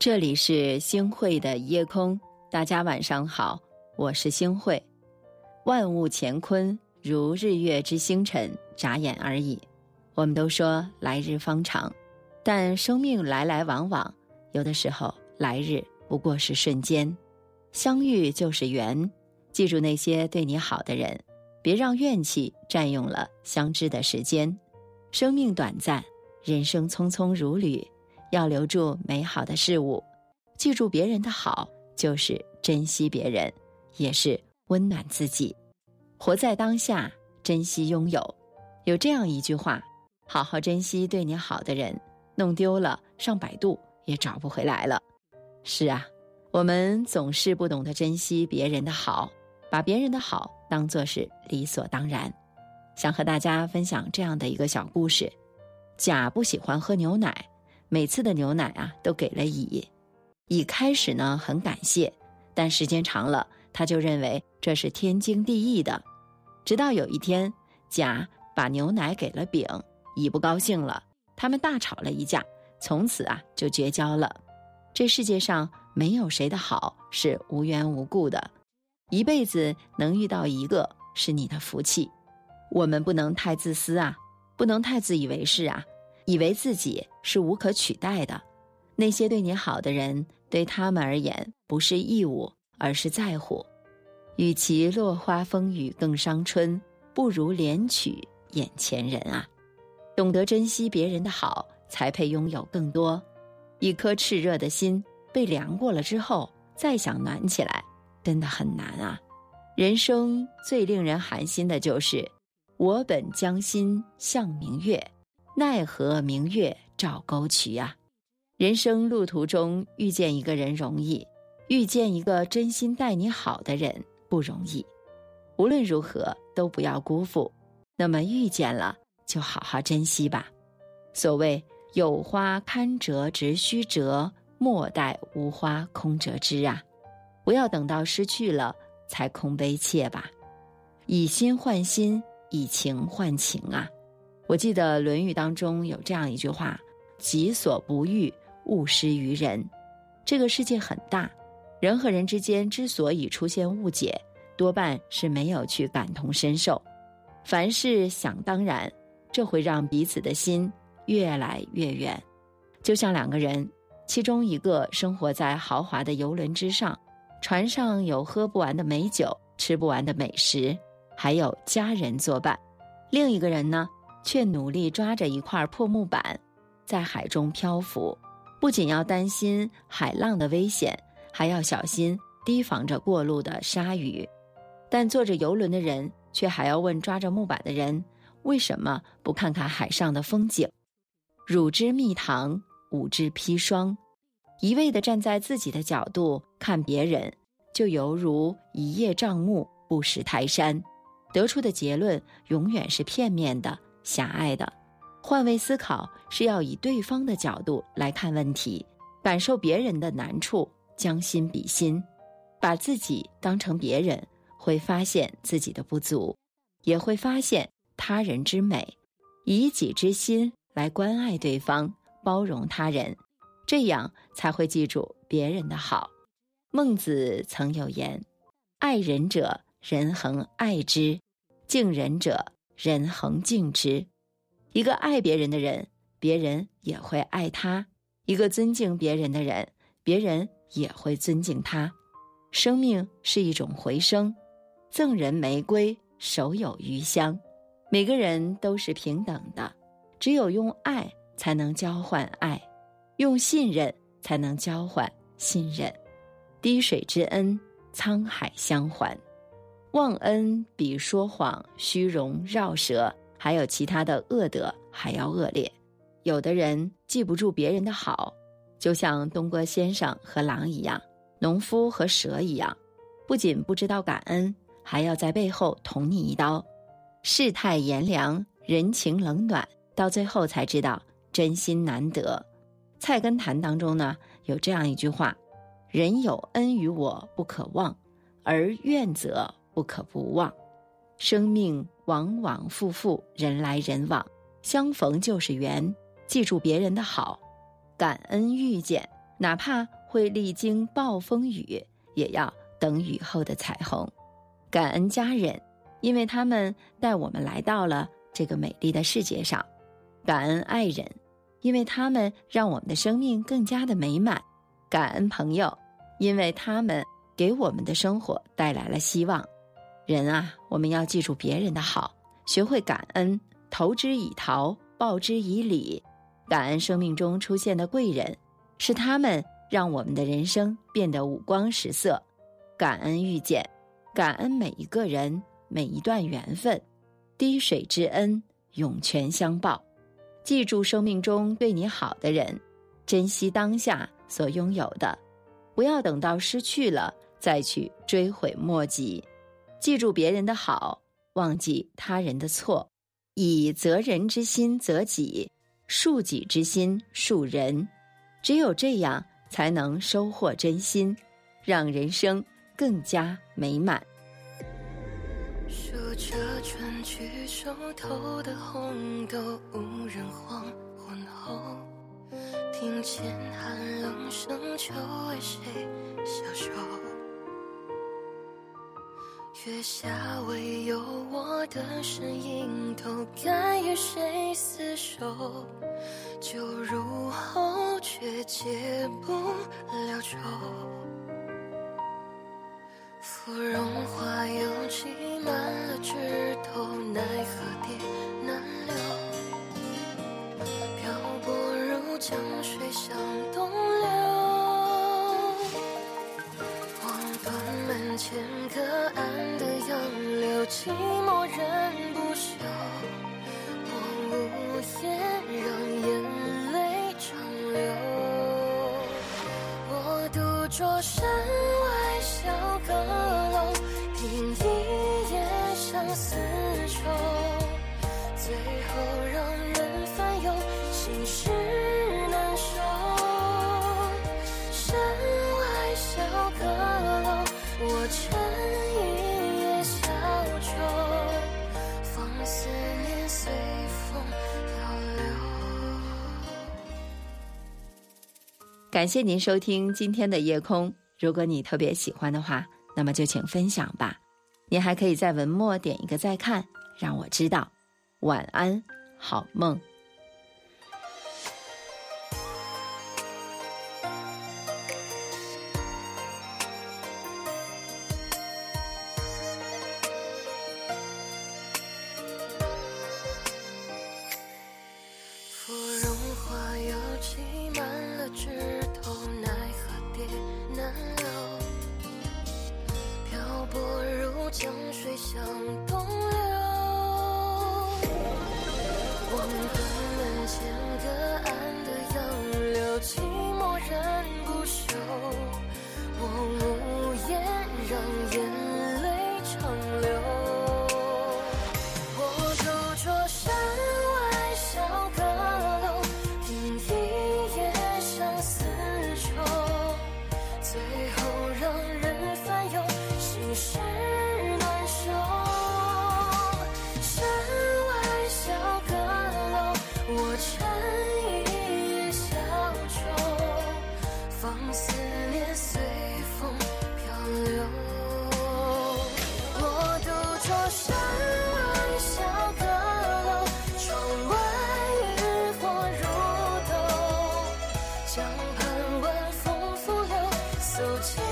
这里是星汇的夜空，大家晚上好，我是星汇。万物乾坤如日月之星辰，眨眼而已。我们都说来日方长，但生命来来往往，有的时候来日不过是瞬间。相遇就是缘，记住那些对你好的人，别让怨气占用了相知的时间。生命短暂，人生匆匆如旅。要留住美好的事物，记住别人的好，就是珍惜别人，也是温暖自己。活在当下，珍惜拥有。有这样一句话：好好珍惜对你好的人，弄丢了上百度也找不回来了。是啊，我们总是不懂得珍惜别人的好，把别人的好当做是理所当然。想和大家分享这样的一个小故事：甲不喜欢喝牛奶。每次的牛奶啊，都给了乙。乙开始呢很感谢，但时间长了，他就认为这是天经地义的。直到有一天，甲把牛奶给了丙，乙不高兴了，他们大吵了一架，从此啊就绝交了。这世界上没有谁的好是无缘无故的，一辈子能遇到一个是你的福气。我们不能太自私啊，不能太自以为是啊。以为自己是无可取代的，那些对你好的人，对他们而言不是义务，而是在乎。与其落花风雨更伤春，不如怜取眼前人啊！懂得珍惜别人的好，才配拥有更多。一颗炽热的心被凉过了之后，再想暖起来，真的很难啊！人生最令人寒心的就是，我本将心向明月。奈何明月照沟渠啊！人生路途中遇见一个人容易，遇见一个真心待你好的人不容易。无论如何都不要辜负。那么遇见了就好好珍惜吧。所谓有花堪折直须折，莫待无花空折枝啊！不要等到失去了才空悲切吧。以心换心，以情换情啊！我记得《论语》当中有这样一句话：“己所不欲，勿施于人。”这个世界很大，人和人之间之所以出现误解，多半是没有去感同身受。凡事想当然，这会让彼此的心越来越远。就像两个人，其中一个生活在豪华的游轮之上，船上有喝不完的美酒、吃不完的美食，还有家人作伴；另一个人呢？却努力抓着一块破木板，在海中漂浮，不仅要担心海浪的危险，还要小心提防着过路的鲨鱼。但坐着游轮的人却还要问抓着木板的人：为什么不看看海上的风景？汝之蜜糖，吾之砒霜。一味地站在自己的角度看别人，就犹如一叶障目，不识泰山。得出的结论永远是片面的。狭隘的，换位思考是要以对方的角度来看问题，感受别人的难处，将心比心，把自己当成别人，会发现自己的不足，也会发现他人之美，以己之心来关爱对方，包容他人，这样才会记住别人的好。孟子曾有言：“爱人者，人恒爱之；敬人者。”人恒敬之，一个爱别人的人，别人也会爱他；一个尊敬别人的人，别人也会尊敬他。生命是一种回声，赠人玫瑰，手有余香。每个人都是平等的，只有用爱才能交换爱，用信任才能交换信任。滴水之恩，沧海相还。忘恩比说谎、虚荣、绕舌，还有其他的恶德还要恶劣。有的人记不住别人的好，就像东郭先生和狼一样，农夫和蛇一样，不仅不知道感恩，还要在背后捅你一刀。世态炎凉，人情冷暖，到最后才知道真心难得。《菜根谭》当中呢，有这样一句话：“人有恩于我，不可忘；而怨则。”不可不忘，生命往往复复，人来人往，相逢就是缘。记住别人的好，感恩遇见，哪怕会历经暴风雨，也要等雨后的彩虹。感恩家人，因为他们带我们来到了这个美丽的世界上；感恩爱人，因为他们让我们的生命更加的美满；感恩朋友，因为他们给我们的生活带来了希望。人啊，我们要记住别人的好，学会感恩，投之以桃，报之以李。感恩生命中出现的贵人，是他们让我们的人生变得五光十色。感恩遇见。感恩每一个人，每一段缘分，滴水之恩，涌泉相报。记住生命中对你好的人，珍惜当下所拥有的，不要等到失去了再去追悔莫及。记住别人的好，忘记他人的错，以责人之心责己，恕己之心恕人。只有这样，才能收获真心，让人生。更加美满。数着春去秋头的红豆，无人黄昏后，听见寒冷声，秋为谁消瘦？月下唯有我的身影，都该与谁厮守？酒入喉，却解不了愁。芙蓉花又挤满了枝头，奈何蝶着身外小阁楼，听一夜相思愁。最后。感谢您收听今天的夜空。如果你特别喜欢的话，那么就请分享吧。您还可以在文末点一个再看，让我知道。晚安，好梦。关门前，隔岸的杨柳，寂寞人不休。我无言，让。诉求